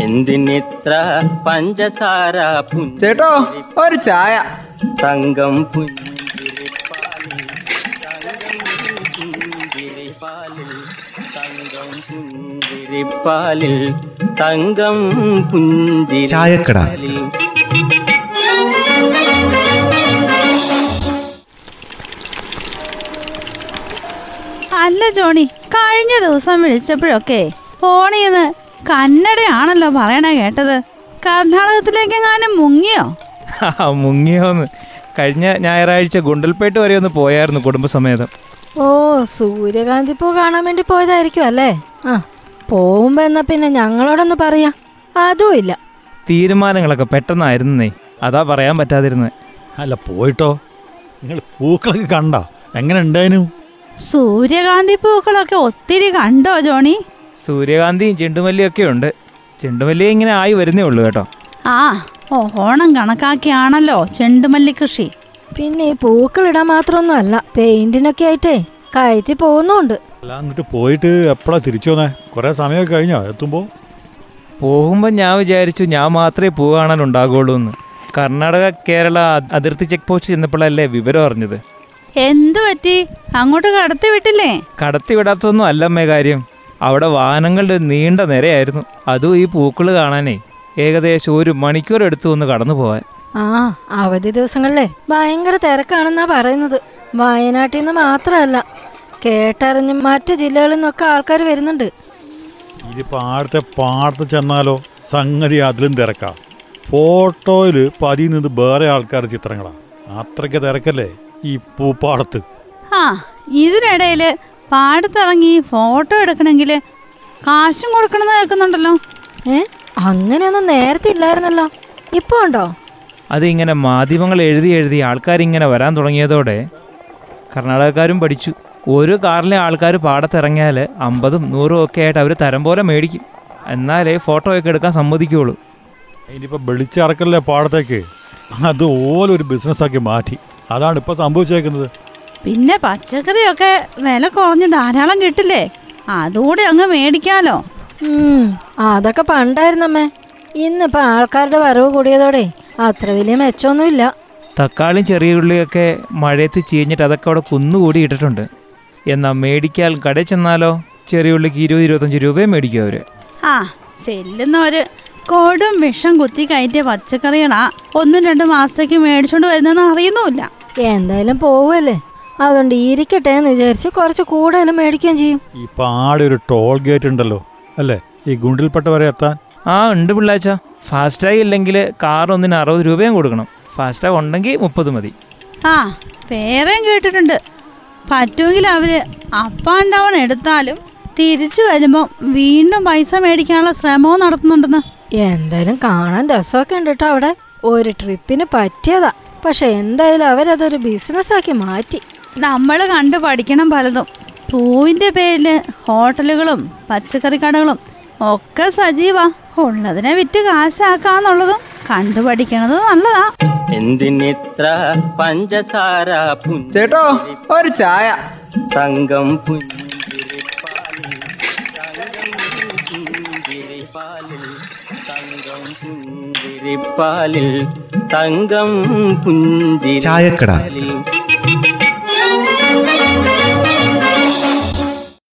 എന്തിനിത്ര പഞ്ചസാര ചേട്ടോ ഒരു ചായ തങ്കം പുഞ്ചിരിപ്പാലിൽ തങ്കം പുഞ്ചിരിപ്പാലിൽ തങ്കം. പുഞ്ചിരിപ്പാലിൽ അല്ല ജോണി കഴിഞ്ഞ ദിവസം വിളിച്ചപ്പോഴൊക്കെ ഫോണിന്ന് കന്നഡയാണല്ലോ പറയണേ കേട്ടത്. കർണാടകത്തിലേക്കെങ്ങാനും മുങ്ങിയോ? ആ, മുങ്ങിയോന്ന്. കഴിഞ്ഞ ഞായറാഴ്ച ഗുണ്ടൽപേട്ട് വരെ ഒന്ന് പോയായിരുന്നു കുടുംബസമേതം. ഓ സൂര്യകാന്തി പൂ കാണാൻ വേണ്ടി പോയതായിരിക്കും അല്ലേ? ആ പോകുമ്പോ എന്നാ പിന്നെ ഞങ്ങളോടൊന്ന് പറയാ. അതും ഇല്ല. തീരുമാനങ്ങളൊക്കെ പെട്ടെന്നായിരുന്നേ അതാ പറയാൻ പറ്റാതിരുന്നത് അല്ല പോയിട്ടോ? നിങ്ങൾ പൂക്കളൊക്കെ കണ്ട? എങ്ങനെ ഉണ്ടായിരുന്നു സൂര്യകാന്തി പൂക്കളൊക്കെ ഒത്തിരി കണ്ടോ ജോണി? സൂര്യകാന്തിയും ചെണ്ടുമല്ലിയും ഒക്കെ ഉണ്ട്. ചെണ്ടുമല്ലി ഇങ്ങനെ ആയി വരുന്നേ ഉള്ളൂ കേട്ടോ. ആ ഓ ഓണം കണക്കാക്കിയാണല്ലോ ചെണ്ടുമല്ലി കൃഷി. പിന്നെ പൂക്കൾ പൂക്കളിടാൻ മാത്രമൊന്നും അല്ല പെയിന്റിനൊക്കെ ആയിട്ടേ കയറ്റി പോകുന്നുണ്ട്. അല്ല എന്നിട്ട് പോയിട്ട് എപ്പോഴാ തിരിച്ചു വന്നേ? കുറേ സമയമൊക്കെ കഴിഞ്ഞോ എത്തുമ്പോ? പോകുമ്പോൾ ഞാൻ വിചാരിച്ചു ഞാൻ മാത്രമേ പൂ കാണാൻ ഉണ്ടാകുള്ളൂ എന്ന്. കർണാടക കേരള അതിർത്തി ചെക്ക് പോസ്റ്റ് ചെന്നപ്പോഴല്ലേ വിവരം അറിഞ്ഞത്. എന്തു പറ്റി? അങ്ങോട്ട് കടത്തി വിട്ടില്ലേ? കടത്തി വിടാത്തൊന്നും അല്ലമ്മേ കാര്യം. അവിടെ വാഹനങ്ങളുടെ നീണ്ട നിരയായിരുന്നു. അതും ഈ പൂക്കൾ കാണാനേ. ഏകദേശം ഒരു മണിക്കൂർ എടുത്തു ഒന്ന് കടന്നു പോവാൻ. ആ അവധി ദിവസങ്ങളിലെ ഭയങ്കര തിരക്കാണെന്നാ പറയുന്നത്. വയനാട്ടിൽ നിന്ന് മാത്രമല്ല കേട്ടറിഞ്ഞ് മറ്റു ജില്ലകളിൽ നിന്നൊക്കെ ആൾക്കാർ വരുന്നുണ്ട്. ഇതിപ്പോ ആടത്തെ പാടത്ത് ചെന്നാലോ? സംഗതി അതിലും തിരക്കാം. ഫോട്ടോയിൽ പതി നിന്ന് വേറെ ആൾക്കാർ ചിത്രങ്ങളാ. അത്രയ്ക്ക് തിരക്കല്ലേ ഈ പൂപ്പാടത്ത്. ആ ഇതിനിടയിൽ പാടത്തിറങ്ങി ഫോട്ടോ എടുക്കണമെങ്കിൽ കാശും കൊടുക്കണമെന്ന് കേൾക്കുന്നുണ്ടല്ലോ. ഏ? അങ്ങനെയൊന്നും നേരത്തെ ഇല്ലായിരുന്നല്ലോ. ഇപ്പൊ ഉണ്ടോ? അതിങ്ങനെ മാധ്യമങ്ങൾ എഴുതി എഴുതി ആൾക്കാർ ഇങ്ങനെ വരാൻ തുടങ്ങിയതോടെ കർണാടകക്കാരും പഠിച്ചു. ഒരു കാറിലെ ആൾക്കാർ പാടത്തിറങ്ങിയാൽ അമ്പതും നൂറും ഒക്കെ ആയിട്ട് അവർ തരം പോലെ മേടിക്കും. എന്നാലേ ഫോട്ടോ ഒക്കെ എടുക്കാൻ സമ്മതിക്കുകയുള്ളൂ ഇനിയിപ്പോൾ വിളിച്ചിറക്കല്ലേ പാടത്തേക്ക്? അത് ഓലൊരു ബിസിനസ്സാക്കി മാറ്റി. അതാണ് ഇപ്പോൾ സംഭവിച്ചേക്കുന്നത്. പിന്നെ പച്ചക്കറിയൊക്കെ വില കുറഞ്ഞ് ധാരാളം കിട്ടില്ലേ? അതുകൂടെ അങ്ങ് മേടിക്കാലോ. ഉം, അതൊക്കെ പണ്ടായിരുന്നമ്മേ. ഇന്നിപ്പോ ആൾക്കാരുടെ വരവ് കൂടിയതോടെ അത്ര വലിയ മെച്ചമൊന്നുമില്ല. തക്കാളിയും ചെറിയ ഉള്ളിയൊക്കെ മഴയത്ത് ചീഞ്ഞിട്ട് അതൊക്കെ അവിടെ കുന്നുകൂടി ഇട്ടിട്ടുണ്ട് എന്നാൽ മേടിക്കാൻ കടയിൽ ചെന്നാലോ? ചെറിയ ഉള്ളിക്ക് ഇരുപത് ഇരുപത്തഞ്ച് രൂപയെ മേടിക്കും അവർ. ആ ചെല്ലുന്നവര് കൊടും വിഷം കുത്തി കയറ്റിയ പച്ചക്കറികളാ ഒന്നും രണ്ടും മാസത്തേക്ക് മേടിച്ചോണ്ട് വരുന്നെന്ന് അറിയുന്നുമില്ല. എന്തായാലും പോവല്ലേ? അതുകൊണ്ട് ഇരിക്കട്ടെ എന്ന് വിചാരിച്ച് കുറച്ച് കൂടുതലും മേടിക്കുകയും ചെയ്യും. ഈ ആടെ ഒരു ടോൾ ഗേറ്റ് ഉണ്ടല്ലോ അല്ലേ? ഈ ഗുണ്ടിൽപ്പെട്ട വരെ എത്താൻ. ആ ഉണ്ട് പിള്ളാച്ച. ഫാസ്റ്റാഗ് ഇല്ലെങ്കിൽ കാർ ഒന്നിന് അറുപത് രൂപയും കൊടുക്കണം. ഫാസ്റ്റാഗ് ഉണ്ടെങ്കിൽ മുപ്പത് മതി. ആ വേറെയും കേട്ടിട്ടുണ്ട്. പറ്റുമെങ്കിൽ അവർ അപ്പ് ആൻഡ് ഡൗൺ എടുത്താലും തിരിച്ചു വരുമ്പോൾ വീണ്ടും പൈസ മേടിക്കാനുള്ള ശ്രമവും നടത്തുന്നുണ്ടെന്ന്. എന്തായാലും കാണാൻ രസമൊക്കെ ഉണ്ട് കേട്ടോ അവിടെ. ഒരു ട്രിപ്പിന് പറ്റിയതാ. പക്ഷെ എന്തായാലും അവരതൊരു ബിസിനസ്സാക്കി മാറ്റി. നമ്മൾ കണ്ടു പഠിക്കണം പലതും. പൂവിന്റെ പേരിൽ ഹോട്ടലുകളും പച്ചക്കറി കടകളും ഒക്കെ സജീവാ. ഉള്ളതിനെ വിറ്റ് കാശാക്കാന്നുള്ളതും കണ്ടു പഠിക്കണത് നല്ലതാ. എന്തിനിത്ര പഞ്ചസാര ചേട്ടോ ഒരു ചായ. തങ്കം പുഞ്ചിരിപ്പാലിൽ തങ്കം പുഞ്ചിരിപ്പാലിൽ തങ്കം പുഞ്ചിരിപ്പാലിൽ